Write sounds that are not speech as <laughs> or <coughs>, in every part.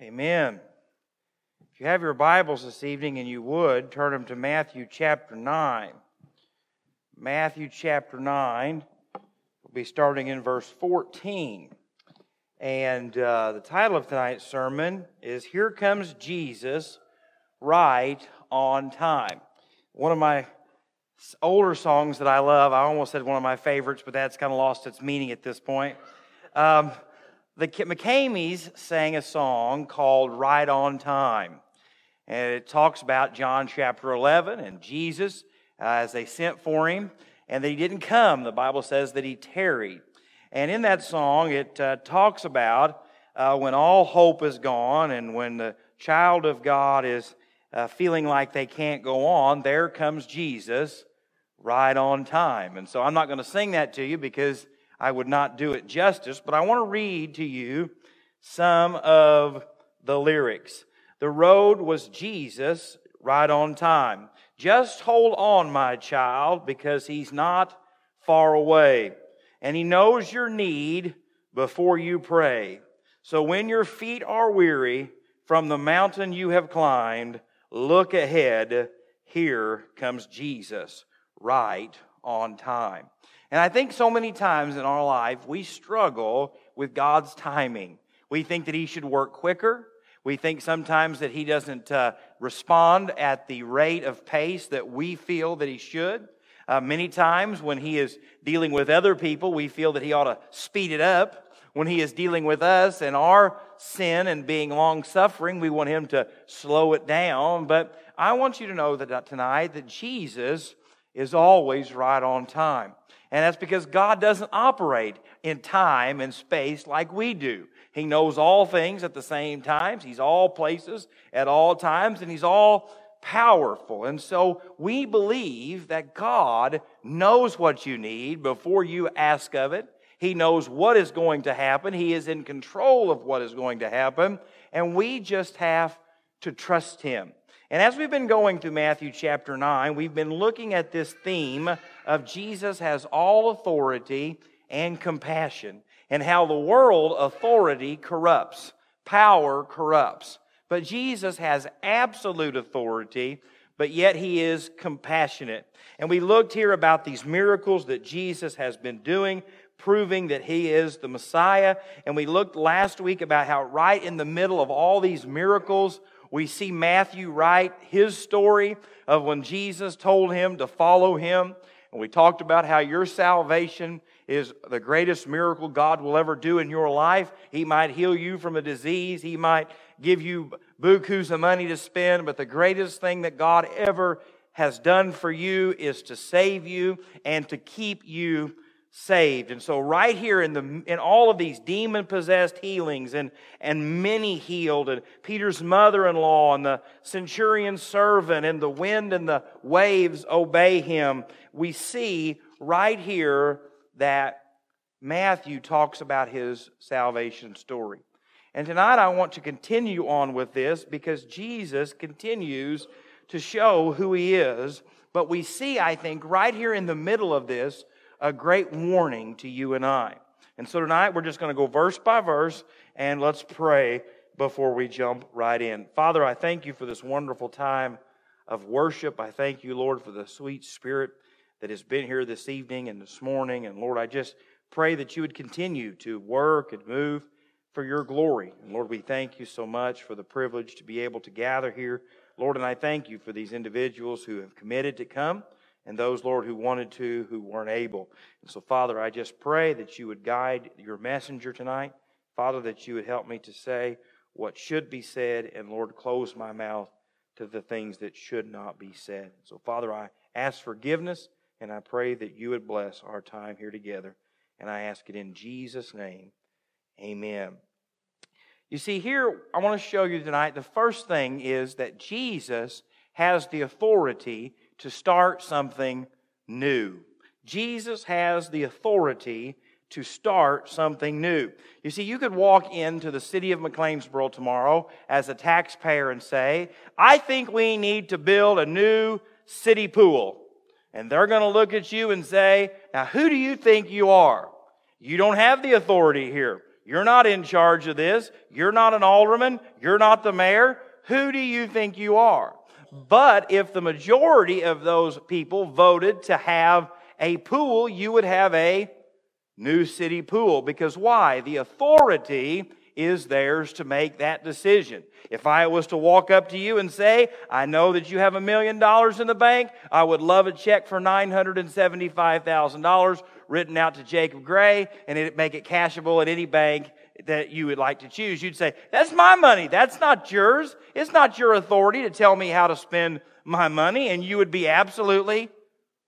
Amen. If you have your Bibles this evening and you would, turn them to Matthew chapter 9. Matthew chapter 9. We'll be starting in verse 14. And uh, the title of tonight's sermon is Here Comes Jesus Right on Time. One of my older songs that I love, I almost said one of my favorites, but that's kind of lost its meaning at this point. Um, the McKameys sang a song called Right on Time. And it talks about John chapter 11 and Jesus uh, as they sent for him and that he didn't come. The Bible says that he tarried. And in that song, it uh, talks about uh, when all hope is gone and when the child of God is uh, feeling like they can't go on, there comes Jesus right on time. And so I'm not going to sing that to you because I would not do it justice, but I want to read to you some of the lyrics. The road was Jesus right on time. Just hold on, my child, because he's not far away. And he knows your need before you pray. So when your feet are weary from the mountain you have climbed, look ahead. Here comes Jesus right on time. And I think so many times in our life, we struggle with God's timing. We think that He should work quicker. We think sometimes that He doesn't uh, respond at the rate of pace that we feel that He should. Uh, many times when He is dealing with other people, we feel that He ought to speed it up. When He is dealing with us and our sin and being long suffering, we want Him to slow it down. But I want you to know that tonight that Jesus is always right on time. And that's because God doesn't operate in time and space like we do. He knows all things at the same times. He's all places at all times, and He's all powerful. And so we believe that God knows what you need before you ask of it. He knows what is going to happen. He is in control of what is going to happen. And we just have to trust Him. And as we've been going through Matthew chapter 9, we've been looking at this theme of Jesus has all authority and compassion, and how the world authority corrupts, power corrupts. But Jesus has absolute authority, but yet he is compassionate. And we looked here about these miracles that Jesus has been doing, proving that he is the Messiah. And we looked last week about how right in the middle of all these miracles, we see Matthew write his story of when Jesus told him to follow him. And we talked about how your salvation is the greatest miracle God will ever do in your life. He might heal you from a disease. He might give you bukus of money to spend. But the greatest thing that God ever has done for you is to save you and to keep you saved. And so right here in the in all of these demon possessed healings and and many healed and Peter's mother-in-law and the centurion's servant and the wind and the waves obey him. We see right here that Matthew talks about his salvation story. And tonight I want to continue on with this because Jesus continues to show who he is. But we see, I think, right here in the middle of this, a great warning to you and I. And so tonight we're just going to go verse by verse and let's pray before we jump right in. Father, I thank you for this wonderful time of worship. I thank you, Lord, for the sweet spirit that has been here this evening and this morning. And Lord, I just pray that you would continue to work and move for your glory. And Lord, we thank you so much for the privilege to be able to gather here. Lord, and I thank you for these individuals who have committed to come and those, Lord, who wanted to, who weren't able. And so, Father, I just pray that you would guide your messenger tonight. Father, that you would help me to say what should be said, and Lord, close my mouth to the things that should not be said. So, Father, I ask forgiveness, and I pray that you would bless our time here together. And I ask it in Jesus' name. Amen. You see, here I want to show you tonight the first thing is that Jesus has the authority to start something new. Jesus has the authority to start something new. You see, you could walk into the city of McLeansboro tomorrow as a taxpayer and say, I think we need to build a new city pool. And they're going to look at you and say, Now, who do you think you are? You don't have the authority here. You're not in charge of this. You're not an alderman. You're not the mayor. Who do you think you are? But if the majority of those people voted to have a pool, you would have a new city pool. Because why? The authority is theirs to make that decision. If I was to walk up to you and say, I know that you have a million dollars in the bank, I would love a check for $975,000 written out to Jacob Gray and it make it cashable at any bank that you would like to choose. You'd say, That's my money. That's not yours. It's not your authority to tell me how to spend my money. And you would be absolutely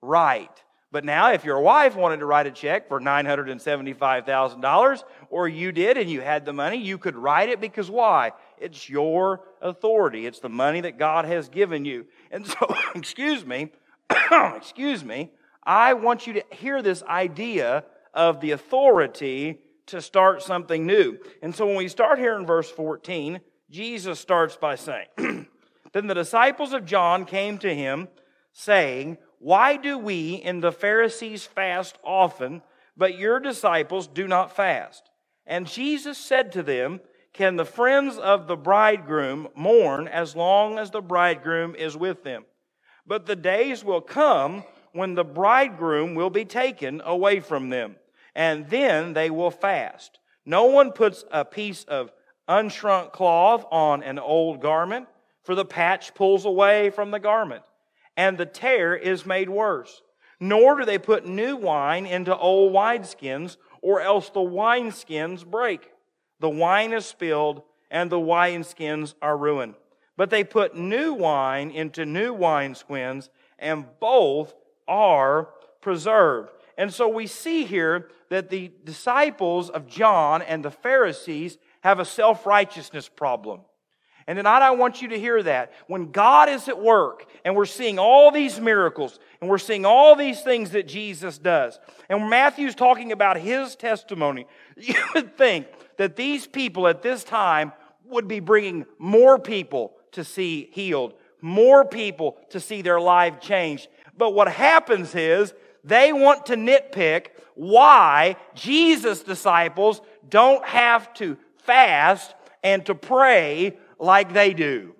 right. But now, if your wife wanted to write a check for $975,000, or you did and you had the money, you could write it because why? It's your authority. It's the money that God has given you. And so, <coughs> excuse me, <coughs> excuse me, I want you to hear this idea of the authority to start something new. And so when we start here in verse 14, Jesus starts by saying, <clears throat> Then the disciples of John came to him, saying, Why do we and the Pharisees fast often, but your disciples do not fast? And Jesus said to them, Can the friends of the bridegroom mourn as long as the bridegroom is with them? But the days will come when the bridegroom will be taken away from them, and then they will fast. No one puts a piece of unshrunk cloth on an old garment, for the patch pulls away from the garment, and the tear is made worse. Nor do they put new wine into old wineskins, or else the wineskins break. The wine is spilled, and the wineskins are ruined. But they put new wine into new wineskins, and both are preserved. And so we see here that the disciples of John and the Pharisees have a self righteousness problem. And tonight I want you to hear that. When God is at work and we're seeing all these miracles and we're seeing all these things that Jesus does, and Matthew's talking about his testimony, <laughs> you would think that these people at this time would be bringing more people to see healed, more people to see their life changed. But what happens is they want to nitpick why Jesus' disciples don't have to fast and to pray like they do.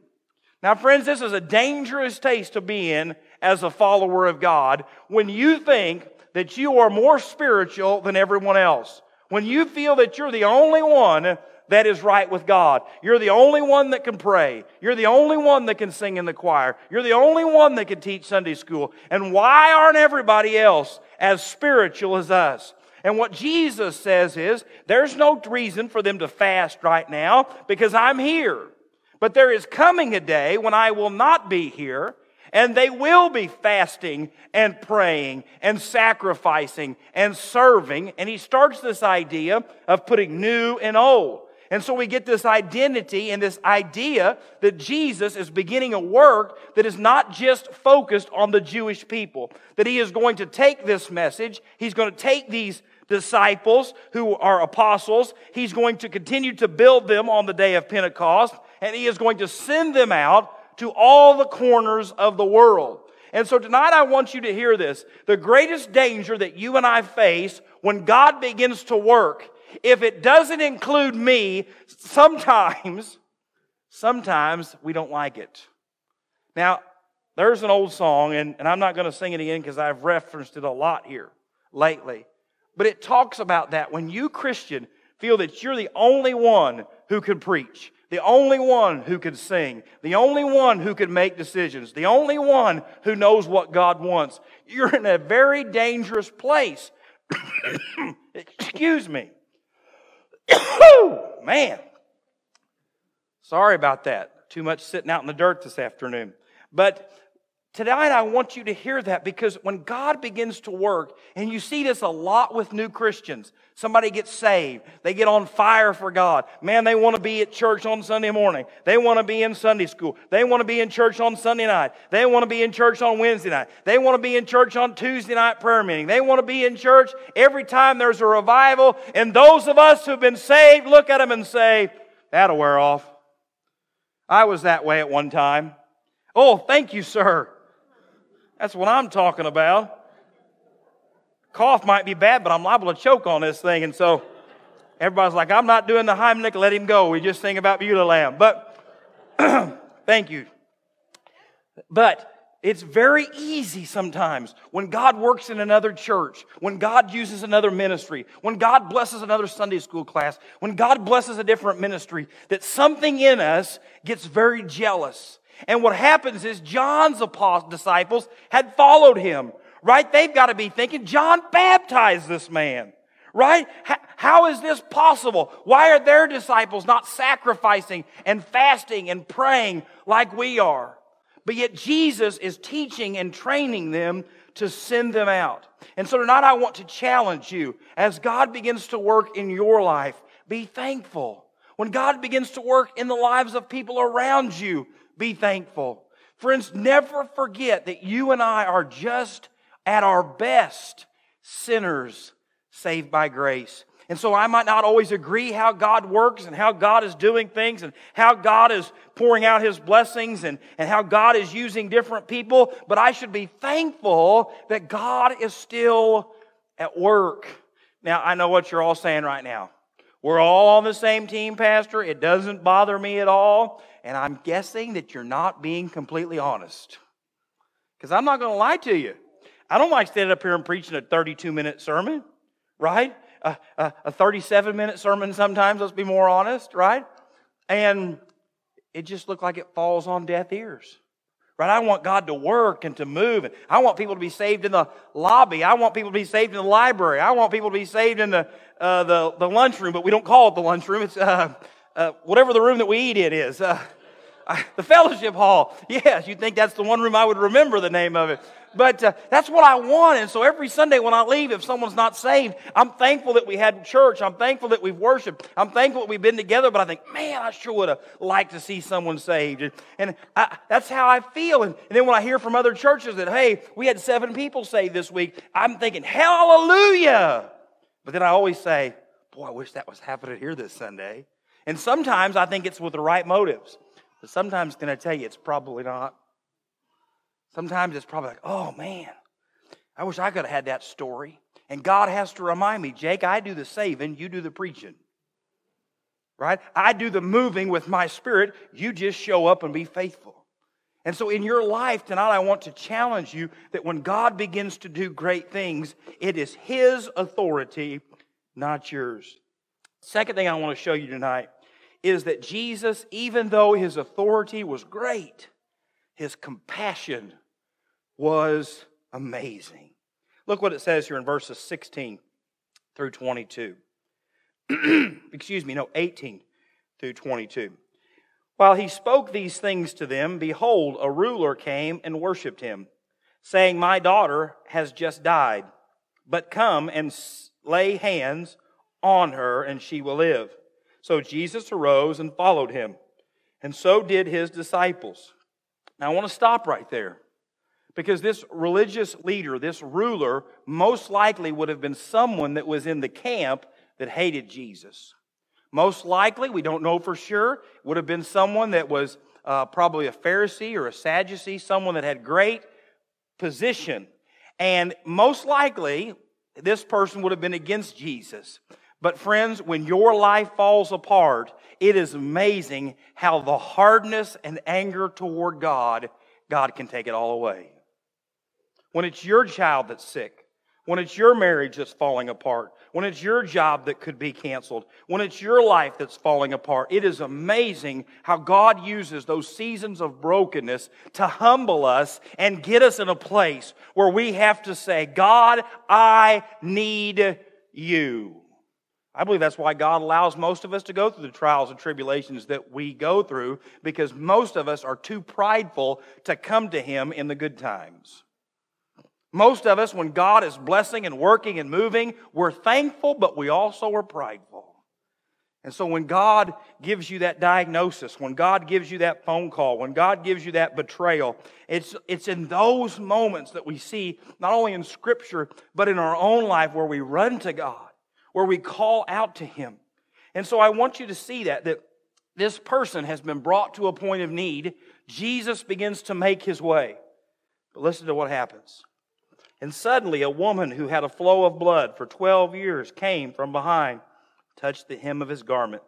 Now, friends, this is a dangerous taste to be in as a follower of God when you think that you are more spiritual than everyone else. When you feel that you're the only one that is right with God. You're the only one that can pray. You're the only one that can sing in the choir. You're the only one that can teach Sunday school. And why aren't everybody else as spiritual as us? And what Jesus says is, there's no reason for them to fast right now because I'm here. But there is coming a day when I will not be here and they will be fasting and praying and sacrificing and serving. And he starts this idea of putting new and old. And so we get this identity and this idea that Jesus is beginning a work that is not just focused on the Jewish people. That he is going to take this message, he's going to take these disciples who are apostles, he's going to continue to build them on the day of Pentecost, and he is going to send them out to all the corners of the world. And so tonight I want you to hear this. The greatest danger that you and I face when God begins to work if it doesn't include me, sometimes, sometimes we don't like it. Now, there's an old song, and, and I'm not going to sing it again because I've referenced it a lot here lately. But it talks about that when you, Christian, feel that you're the only one who can preach, the only one who can sing, the only one who can make decisions, the only one who knows what God wants, you're in a very dangerous place. <coughs> Excuse me. <coughs> Man. Sorry about that. Too much sitting out in the dirt this afternoon. But Tonight, I want you to hear that because when God begins to work, and you see this a lot with new Christians, somebody gets saved, they get on fire for God. Man, they want to be at church on Sunday morning. They want to be in Sunday school. They want to be in church on Sunday night. They want to be in church on Wednesday night. They want to be in church on Tuesday night prayer meeting. They want to be in church every time there's a revival. And those of us who've been saved look at them and say, that'll wear off. I was that way at one time. Oh, thank you, sir. That's what I'm talking about. Cough might be bad, but I'm liable to choke on this thing. And so, Everybody's like, I'm not doing the Heimlich, let him go. We just sing about Beulah Land. But <clears throat> thank you. But it's very easy sometimes when God works in another church, when God uses another ministry, when God blesses another Sunday school class, when God blesses a different ministry, that something in us gets very jealous. And what happens is John's disciples had followed him, right? They've got to be thinking, John baptized this man, right? How is this possible? Why are their disciples not sacrificing and fasting and praying like we are? But yet Jesus is teaching and training them to send them out. And so tonight I want to challenge you as God begins to work in your life, be thankful. When God begins to work in the lives of people around you, be thankful. Friends, never forget that you and I are just at our best sinners saved by grace. And so I might not always agree how God works and how God is doing things and how God is pouring out His blessings and, and how God is using different people, but I should be thankful that God is still at work. Now, I know what you're all saying right now. We're all on the same team, Pastor. It doesn't bother me at all. And I'm guessing that you're not being completely honest. Because I'm not going to lie to you. I don't like standing up here and preaching a 32 minute sermon, right? a, a 37 minute sermon sometimes, let's be more honest, right? And it just looked like it falls on deaf ears. Right? I want God to work and to move. And I want people to be saved in the lobby. I want people to be saved in the library. I want people to be saved in the, uh, the, the lunchroom, but we don't call it the lunchroom. It's uh, uh, whatever the room that we eat in is. Uh, <laughs> the fellowship hall. Yes, you'd think that's the one room I would remember the name of it but uh, that's what I want. And so every Sunday when I leave, if someone's not saved, I'm thankful that we had church. I'm thankful that we've worshiped. I'm thankful that we've been together. But I think, man, I sure would have liked to see someone saved. And, and I, that's how I feel. And, and then when I hear from other churches that, hey, we had seven people saved this week, I'm thinking, hallelujah. But then I always say, boy, I wish that was happening here this Sunday. And sometimes I think it's with the right motives. But sometimes, can I tell you, it's probably not. Sometimes it's probably like, oh man, I wish I could have had that story. And God has to remind me, Jake, I do the saving, you do the preaching. Right? I do the moving with my spirit, you just show up and be faithful. And so in your life tonight, I want to challenge you that when God begins to do great things, it is His authority, not yours. Second thing I want to show you tonight is that Jesus, even though His authority was great, His compassion was amazing. Look what it says here in verses 16 through 22. <clears throat> Excuse me, no, 18 through 22. While he spoke these things to them, behold, a ruler came and worshiped him, saying, My daughter has just died, but come and lay hands on her, and she will live. So Jesus arose and followed him, and so did his disciples. Now I want to stop right there. Because this religious leader, this ruler, most likely would have been someone that was in the camp that hated Jesus. Most likely, we don't know for sure, would have been someone that was uh, probably a Pharisee or a Sadducee, someone that had great position. And most likely, this person would have been against Jesus. But, friends, when your life falls apart, it is amazing how the hardness and anger toward God, God can take it all away when it's your child that's sick, when it's your marriage that's falling apart, when it's your job that could be canceled, when it's your life that's falling apart. It is amazing how God uses those seasons of brokenness to humble us and get us in a place where we have to say, God, I need you. I believe that's why God allows most of us to go through the trials and tribulations that we go through because most of us are too prideful to come to Him in the good times. Most of us, when God is blessing and working and moving, we're thankful, but we also are prideful. And so when God gives you that diagnosis, when God gives you that phone call, when God gives you that betrayal, it's, it's in those moments that we see, not only in Scripture, but in our own life, where we run to God, where we call out to Him. And so I want you to see that, that this person has been brought to a point of need. Jesus begins to make his way. But listen to what happens. And suddenly a woman who had a flow of blood for 12 years came from behind touched the hem of his garment.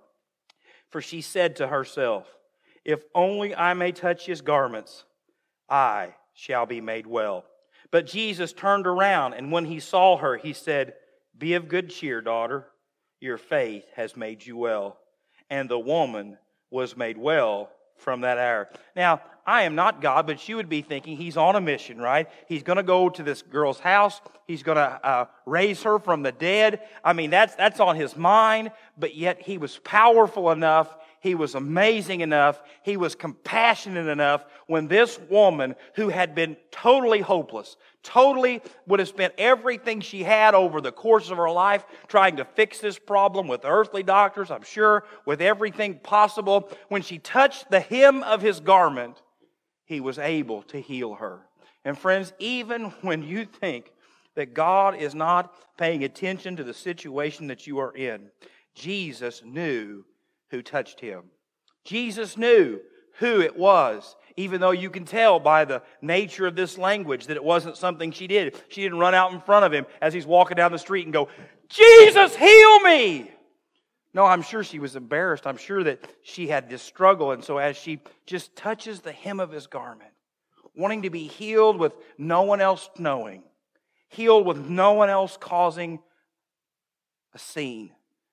For she said to herself, If only I may touch his garments, I shall be made well. But Jesus turned around, and when he saw her, he said, Be of good cheer, daughter. Your faith has made you well. And the woman was made well from that hour. Now, I am not God, but you would be thinking he's on a mission, right? He's going to go to this girl's house. He's going to uh, raise her from the dead. I mean, that's, that's on his mind, but yet he was powerful enough he was amazing enough. He was compassionate enough when this woman who had been totally hopeless, totally would have spent everything she had over the course of her life trying to fix this problem with earthly doctors, I'm sure, with everything possible. When she touched the hem of his garment, he was able to heal her. And friends, even when you think that God is not paying attention to the situation that you are in, Jesus knew who touched him. Jesus knew who it was, even though you can tell by the nature of this language that it wasn't something she did. She didn't run out in front of him as he's walking down the street and go, Jesus, heal me! No, I'm sure she was embarrassed. I'm sure that she had this struggle. And so as she just touches the hem of his garment, wanting to be healed with no one else knowing, healed with no one else causing a scene,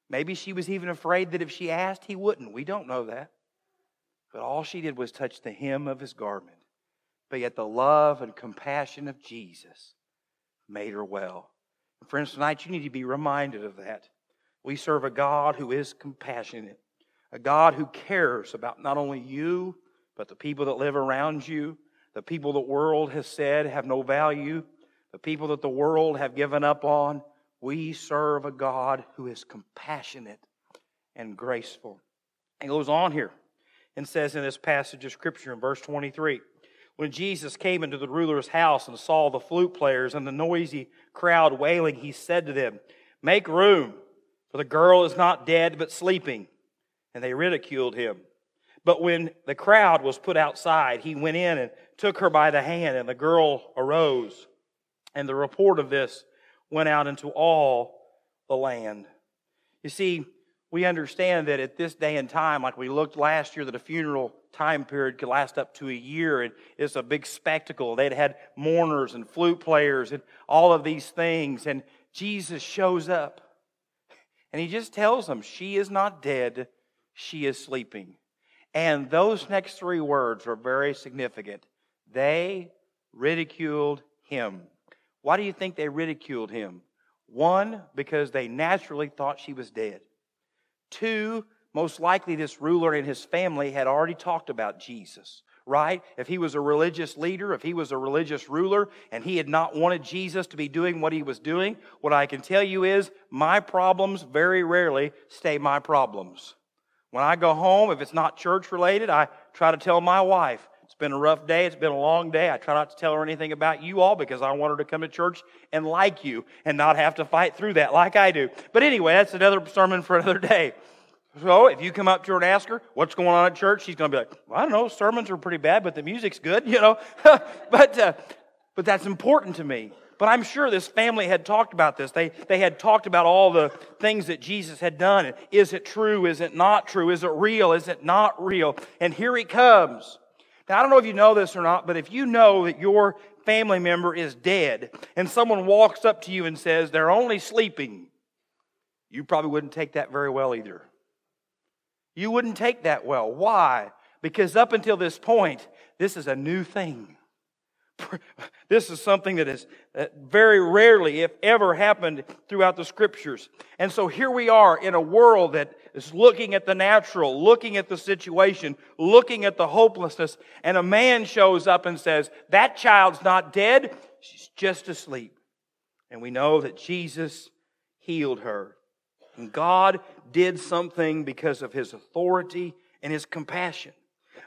Maybe she was even afraid that if she asked, he wouldn't. We don't know that. But all she did was touch the hem of his garment. But yet the love and compassion of Jesus made her well. And friends, tonight you need to be reminded of that. We serve a God who is compassionate, a God who cares about not only you, but the people that live around you, the people the world has said have no value, the people that the world have given up on. We serve a God who is compassionate and graceful. He goes on here and says in this passage of Scripture in verse 23 When Jesus came into the ruler's house and saw the flute players and the noisy crowd wailing, he said to them, Make room, for the girl is not dead but sleeping. And they ridiculed him. But when the crowd was put outside, he went in and took her by the hand, and the girl arose. And the report of this went out into all the land. You see, we understand that at this day and time, like we looked last year, that a funeral time period could last up to a year, and it's a big spectacle. They'd had mourners and flute players and all of these things, and Jesus shows up. And he just tells them, She is not dead, she is sleeping. And those next three words are very significant. They ridiculed him. Why do you think they ridiculed him? One, because they naturally thought she was dead. Two, most likely this ruler and his family had already talked about Jesus, right? If he was a religious leader, if he was a religious ruler, and he had not wanted Jesus to be doing what he was doing, what I can tell you is my problems very rarely stay my problems. When I go home, if it's not church related, I try to tell my wife, been a rough day. It's been a long day. I try not to tell her anything about you all because I want her to come to church and like you and not have to fight through that like I do. But anyway, that's another sermon for another day. So if you come up to her and ask her what's going on at church, she's going to be like, well, I don't know, sermons are pretty bad, but the music's good, <laughs> you know. <laughs> but uh, but that's important to me. But I'm sure this family had talked about this. They, they had talked about all the things that Jesus had done. Is it true? Is it not true? Is it real? Is it not real? And here he comes. Now, I don't know if you know this or not, but if you know that your family member is dead and someone walks up to you and says they're only sleeping, you probably wouldn't take that very well either. You wouldn't take that well. Why? Because up until this point, this is a new thing. <laughs> This is something that is uh, very rarely, if ever, happened throughout the scriptures. And so here we are in a world that is looking at the natural, looking at the situation, looking at the hopelessness, and a man shows up and says, That child's not dead, she's just asleep. And we know that Jesus healed her. And God did something because of his authority and his compassion.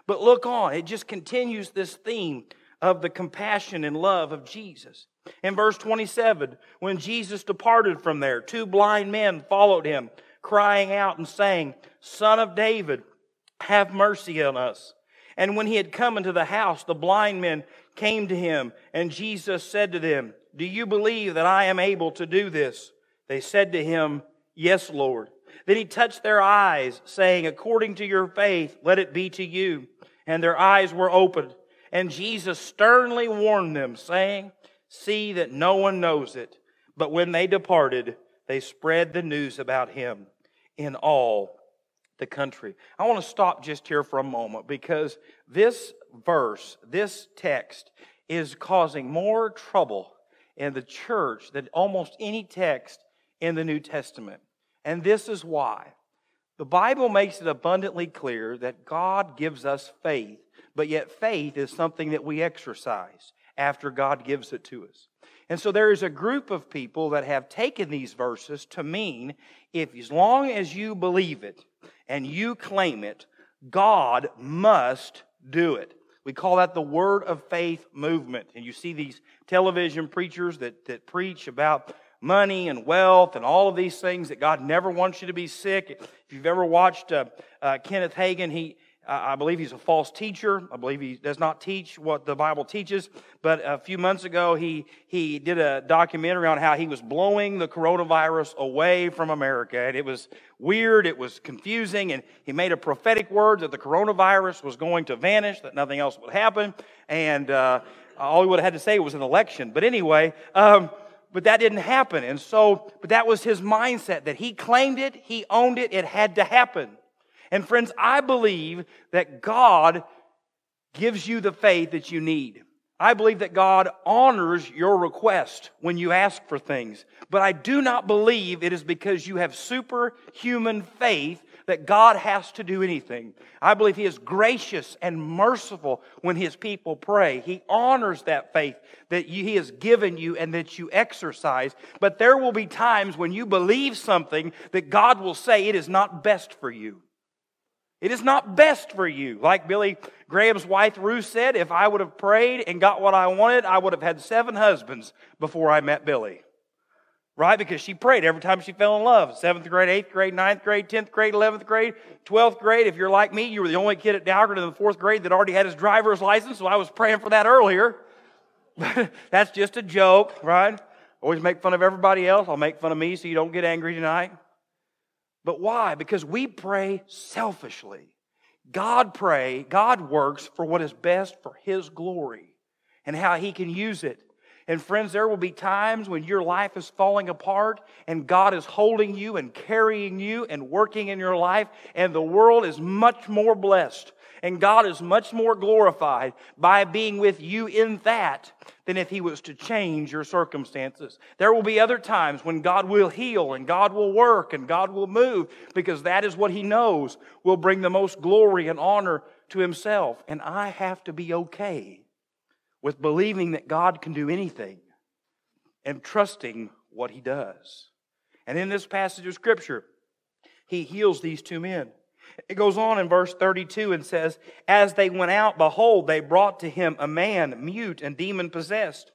But look on, it just continues this theme of the compassion and love of Jesus. In verse 27, when Jesus departed from there, two blind men followed him, crying out and saying, Son of David, have mercy on us. And when he had come into the house, the blind men came to him, and Jesus said to them, Do you believe that I am able to do this? They said to him, Yes, Lord. Then he touched their eyes, saying, According to your faith, let it be to you. And their eyes were opened. And Jesus sternly warned them, saying, See that no one knows it. But when they departed, they spread the news about him in all the country. I want to stop just here for a moment because this verse, this text, is causing more trouble in the church than almost any text in the New Testament. And this is why. The Bible makes it abundantly clear that God gives us faith, but yet faith is something that we exercise after God gives it to us. And so there is a group of people that have taken these verses to mean if as long as you believe it and you claim it, God must do it. We call that the word of faith movement. And you see these television preachers that, that preach about money and wealth and all of these things that God never wants you to be sick. If you've ever watched uh, uh, Kenneth Hagin, he, I believe he's a false teacher. I believe he does not teach what the Bible teaches. But a few months ago, he, he did a documentary on how he was blowing the coronavirus away from America. And it was weird, it was confusing, and he made a prophetic word that the coronavirus was going to vanish, that nothing else would happen. And uh, all he would have had to say was an election. But anyway, um, but that didn't happen. And so, but that was his mindset that he claimed it, he owned it, it had to happen. And friends, I believe that God gives you the faith that you need. I believe that God honors your request when you ask for things. But I do not believe it is because you have superhuman faith that God has to do anything. I believe He is gracious and merciful when His people pray. He honors that faith that He has given you and that you exercise. But there will be times when you believe something that God will say it is not best for you. It is not best for you. Like Billy Graham's wife Ruth said, if I would have prayed and got what I wanted, I would have had seven husbands before I met Billy. Right? Because she prayed every time she fell in love. Seventh grade, eighth grade, ninth grade, tenth grade, eleventh grade, twelfth grade. If you're like me, you were the only kid at Dahlgren in the fourth grade that already had his driver's license, so I was praying for that earlier. <laughs> That's just a joke, right? Always make fun of everybody else. I'll make fun of me so you don't get angry tonight. But why? Because we pray selfishly. God pray, God works for what is best for his glory and how he can use it. And friends, there will be times when your life is falling apart and God is holding you and carrying you and working in your life, and the world is much more blessed and God is much more glorified by being with you in that than if He was to change your circumstances. There will be other times when God will heal and God will work and God will move because that is what He knows will bring the most glory and honor to Himself. And I have to be okay with believing that God can do anything and trusting what He does. And in this passage of Scripture, He heals these two men. It goes on in verse 32 and says, As they went out, behold, they brought to him a man mute and demon possessed.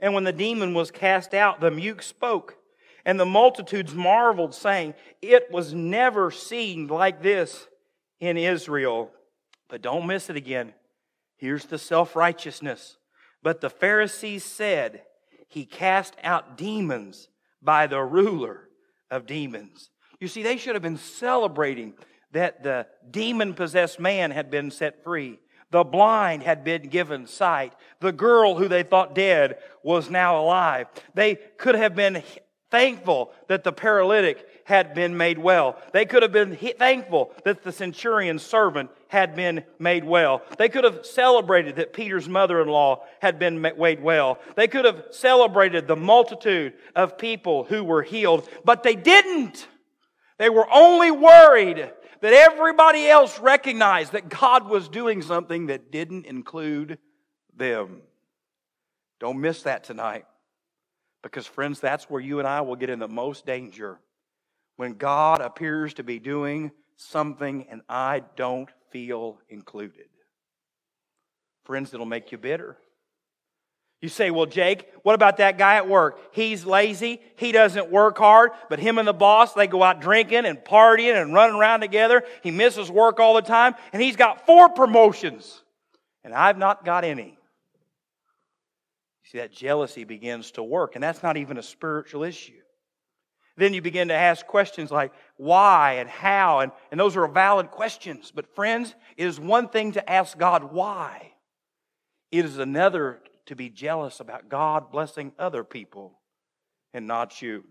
And when the demon was cast out, the mute spoke. And the multitudes marveled, saying, It was never seen like this in Israel. But don't miss it again. Here's the self righteousness. But the Pharisees said, He cast out demons by the ruler of demons. You see, they should have been celebrating that the demon possessed man had been set free. The blind had been given sight. The girl who they thought dead was now alive. They could have been thankful that the paralytic had been made well. They could have been thankful that the centurion's servant had been made well. They could have celebrated that Peter's mother in law had been made well. They could have celebrated the multitude of people who were healed, but they didn't. They were only worried that everybody else recognized that God was doing something that didn't include them. Don't miss that tonight. Because, friends, that's where you and I will get in the most danger. When God appears to be doing something and I don't feel included. Friends, it'll make you bitter. You say, well, Jake, what about that guy at work? He's lazy. He doesn't work hard, but him and the boss, they go out drinking and partying and running around together. He misses work all the time, and he's got four promotions, and I've not got any. See, that jealousy begins to work, and that's not even a spiritual issue. Then you begin to ask questions like why and how, and, and those are valid questions. But friends, it is one thing to ask God why. It is another to be jealous about God blessing other people and not you.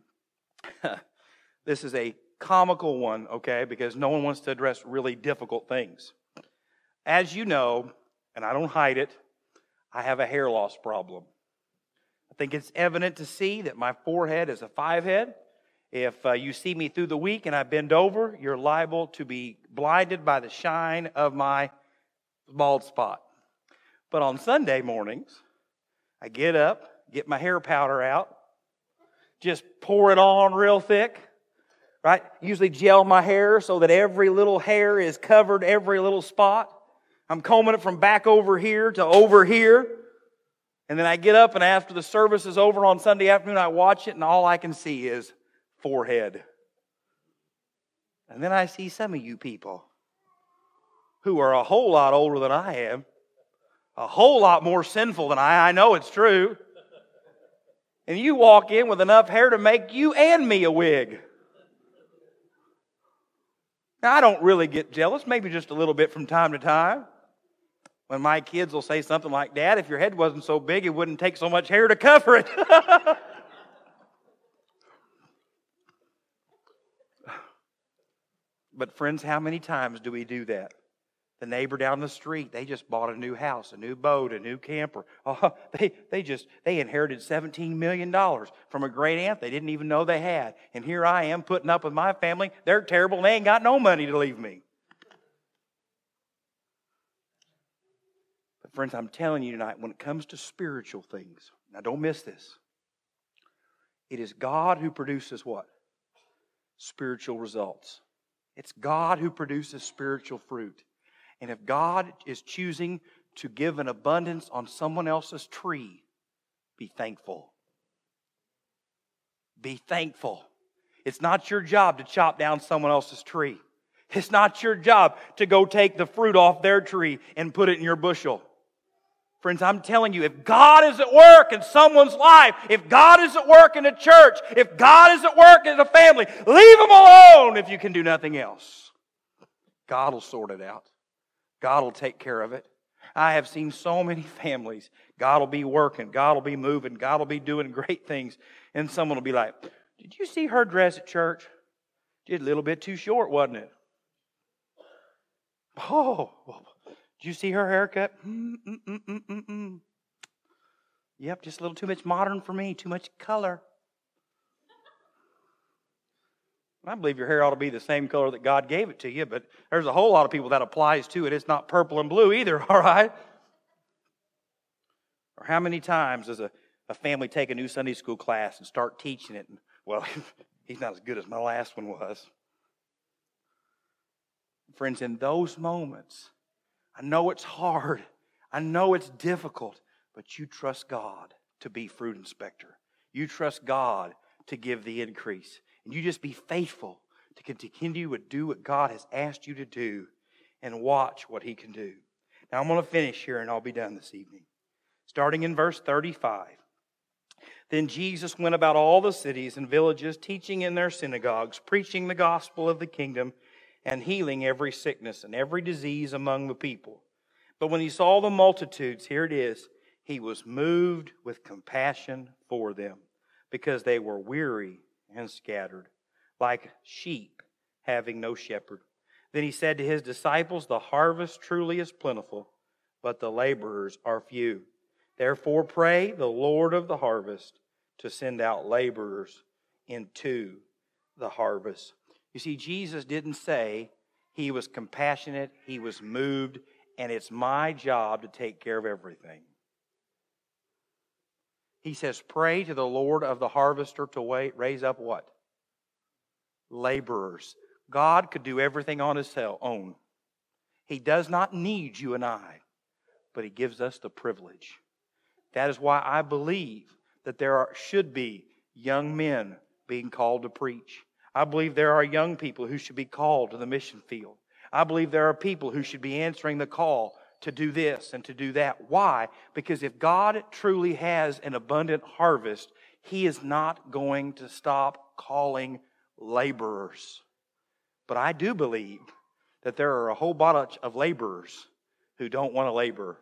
<laughs> this is a comical one, okay, because no one wants to address really difficult things. As you know, and I don't hide it, I have a hair loss problem. I think it's evident to see that my forehead is a five head. If uh, you see me through the week and I bend over, you're liable to be blinded by the shine of my bald spot. But on Sunday mornings, I get up, get my hair powder out, just pour it on real thick, right? Usually gel my hair so that every little hair is covered, every little spot. I'm combing it from back over here to over here. And then I get up and after the service is over on Sunday afternoon, I watch it and all I can see is forehead. And then I see some of you people who are a whole lot older than I am, a whole lot more sinful than I. I know it's true. And you walk in with enough hair to make you and me a wig. Now, I don't really get jealous, maybe just a little bit from time to time when my kids will say something like, Dad, if your head wasn't so big, it wouldn't take so much hair to cover it. <laughs> but, friends, how many times do we do that? The neighbor down the street, they just bought a new house, a new boat, a new camper. Oh, <laughs> they, they just, they inherited $17 million from a great aunt they didn't even know they had. And here I am putting up with my family. They're terrible they ain't got no money to leave me. But friends, I'm telling you tonight, when it comes to spiritual things, now don't miss this. It is God who produces what? Spiritual results. It's God who produces spiritual fruit. And if God is choosing to give an abundance on someone else's tree, be thankful. Be thankful. It's not your job to chop down someone else's tree. It's not your job to go take the fruit off their tree and put it in your bushel. Friends, I'm telling you, if God is at work in someone's life, if God is at work in a church, if God is at work in a family, leave them alone if you can do nothing else. God will sort it out. God will take care of it. I have seen so many <laughs> families. God will be working, God will be moving, God will be doing great things. And someone will be like, Did you see her dress at church? Just a little bit too short, wasn't it? <laughs> Oh, did you see her haircut? Mm, mm, mm, yep, just a little too much modern for me, too much color. I believe your hair ought to be the same color that God gave it to you, but there's a whole lot of people that applies to it. It's not purple and blue either, <laughs> all right? Or how many times does a, a family take a new Sunday school class and start teaching it? And, well, <laughs> he's not as good as my last one was. Friends, in those moments, I know it's hard. I know it's difficult, but you trust God to be fruit inspector. You trust God to give the increase. And you just be faithful to continue to do what God has asked you to do and watch what He can do. Now, I'm going to finish here and I'll be done this evening. Starting in verse 35. Then Jesus went about all the cities and villages, teaching in their synagogues, preaching the gospel of the kingdom and healing every sickness and every disease among the people. But when he saw the multitudes, here it is, he was moved with compassion for them because they were weary and scattered, like sheep having no shepherd. Then he said to his disciples, The harvest truly is plentiful, but the laborers are few. Therefore, pray the Lord of the harvest to send out laborers into the harvest. You see, Jesus didn't say he was compassionate, he was moved, and it's my job to take care of everything. He says, Pray to the Lord of the harvester to wait, raise up what? Laborers. God could do everything on his own. He does not need you and I, but he gives us the privilege. That is why I believe that there are, should be young men being called to preach. I believe there are young people who should be called to the mission field. I believe there are people who should be answering the call to do this and to do that. Why? Because if God truly has an abundant harvest, He is not going to stop calling laborers. But I do believe that there are a whole bunch of laborers who don't want to labor.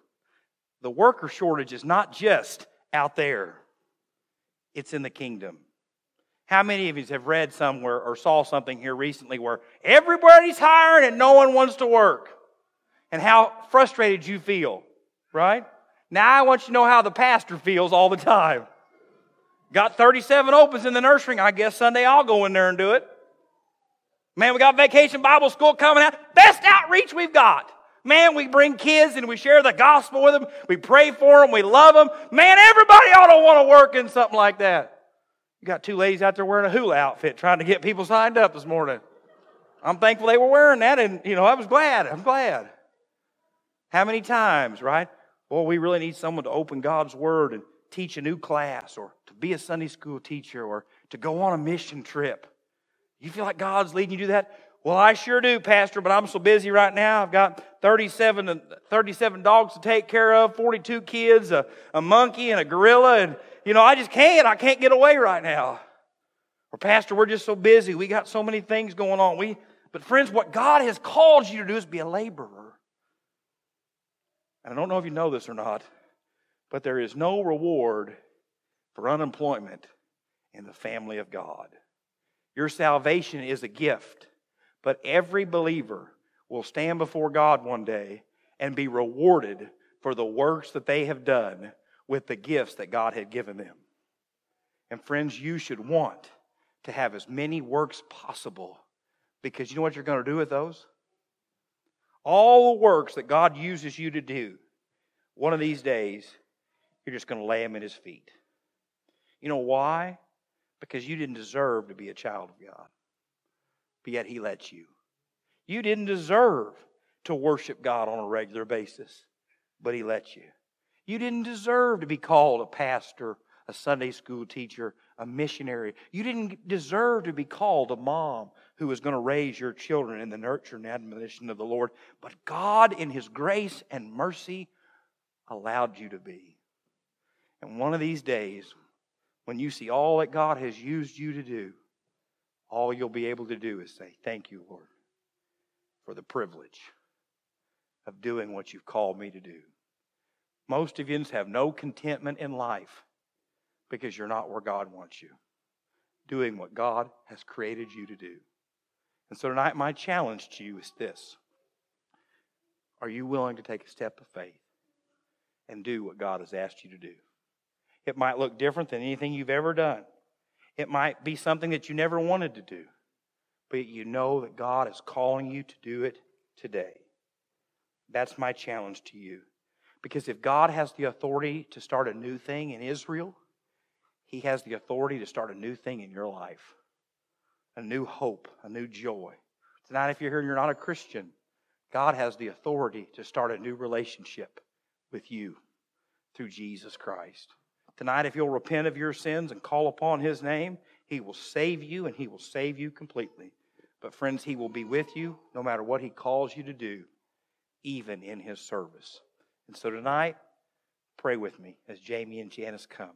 The worker shortage is not just out there, it's in the kingdom. How many of you have read somewhere or saw something here recently where everybody's hiring and no one wants to work? And how frustrated you feel, right? Now I want you to know how the pastor feels all the time. Got 37 opens in the nursery. I guess Sunday I'll go in there and do it. Man, we got vacation Bible school coming out. Best outreach we've got. Man, we bring kids and we share the gospel with them. We pray for them. We love them. Man, everybody ought to want to work in something like that. You got two ladies out there wearing a hula outfit trying to get people signed up this morning. I'm thankful they were wearing that and, you know, I was glad. I'm glad. How many times, right? Well, we really need someone to open God's Word and teach a new class or to be a Sunday school teacher or to go on a mission trip. You feel like God's leading you to do that? Well, I sure do, Pastor, but I'm so busy right now. I've got 37, uh, 37 dogs to take care of, 42 kids, a, a monkey, and a gorilla, and, you know, I just can't. I can't get away right now. Or, Pastor, we're just so busy. We got so many things going on. We, but, friends, what God has called you to do is be a laborer. And I don't know if you know this or not, but there is no reward for unemployment in the family of God. Your salvation is a gift, but every believer will stand before God one day and be rewarded for the works that they have done with the gifts that God had given them. And friends, you should want to have as many works possible because you know what you're going to do with those? All the works that God uses you to do, one of these days, you're just going to lay them at His feet. You know why? because you didn't deserve to be a child of God. But yet He lets you. You didn't deserve to worship God on a regular basis, but He lets you. You didn't deserve to be called a pastor, a Sunday school teacher, a missionary. You didn't deserve to be called a mom who was going to raise your children in the nurture and admonition of the Lord. But God, in His grace and mercy, allowed you to be. And one of these days, when you see all that God has used you to do, all you'll be able to do is say, Thank you, Lord, for the privilege of doing what you've called me to do. Most of you have no contentment in life because you're not where God wants you, doing what God has created you to do. And so tonight, my challenge to you is this Are you willing to take a step of faith and do what God has asked you to do? It might look different than anything you've ever done. It might be something that you never wanted to do, but you know that God is calling you to do it today. That's my challenge to you. Because if God has the authority to start a new thing in Israel, He has the authority to start a new thing in your life a new hope, a new joy. Tonight, if you're here and you're not a Christian, God has the authority to start a new relationship with you through Jesus Christ. Tonight, if you'll repent of your sins and call upon His name, He will save you and He will save you completely. But, friends, He will be with you no matter what He calls you to do, even in His service. And so tonight, pray with me as Jamie and Janice come.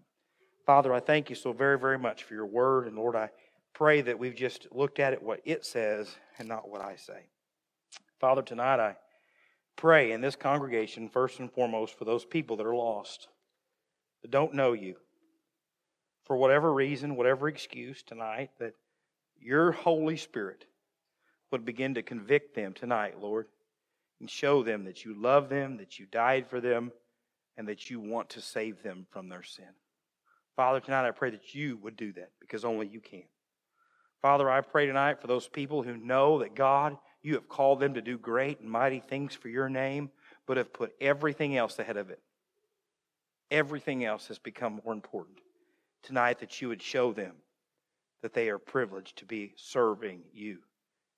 Father, I thank you so very, very much for your word. And Lord, I pray that we've just looked at it what it says and not what I say. Father, tonight I pray in this congregation, first and foremost, for those people that are lost that don't know you, for whatever reason, whatever excuse tonight, that your Holy Spirit would begin to convict them tonight, Lord, and show them that you love them, that you died for them, and that you want to save them from their sin. Father, tonight I pray that you would do that because only you can. Father, I pray tonight for those people who know that God, you have called them to do great and mighty things for your name, but have put everything else ahead of it. Everything else has become more important. Tonight, that you would show them that they are privileged to be serving you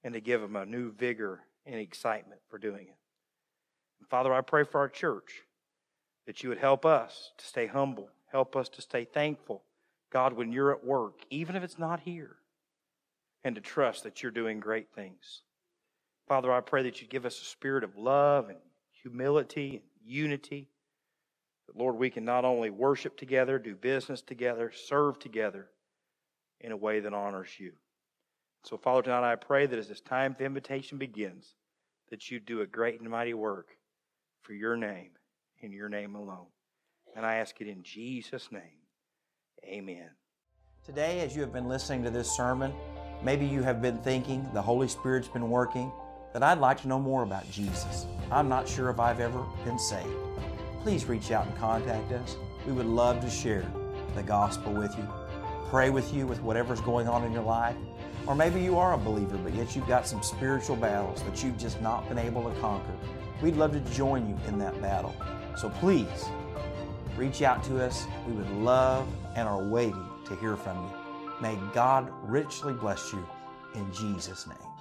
and to give them a new vigor and excitement for doing it. And Father, I pray for our church that you would help us to stay humble, help us to stay thankful, God, when you're at work, even if it's not here, and to trust that you're doing great things. Father, I pray that you give us a spirit of love and humility and unity that, Lord, we can not only worship together, do business together, serve together in a way that honors you. So, Father, tonight I pray that as this time of invitation begins, that you do a great and mighty work for your name, in your name alone. And I ask it in Jesus' name. Amen. Today, as you have been listening to this sermon, maybe you have been thinking the Holy Spirit's been working, that I'd like to know more about Jesus. I'm not sure if I've ever been saved. Please reach out and contact us. We would love to share the gospel with you, pray with you with whatever's going on in your life. Or maybe you are a believer, but yet you've got some spiritual battles that you've just not been able to conquer. We'd love to join you in that battle. So please reach out to us. We would love and are waiting to hear from you. May God richly bless you in Jesus' name.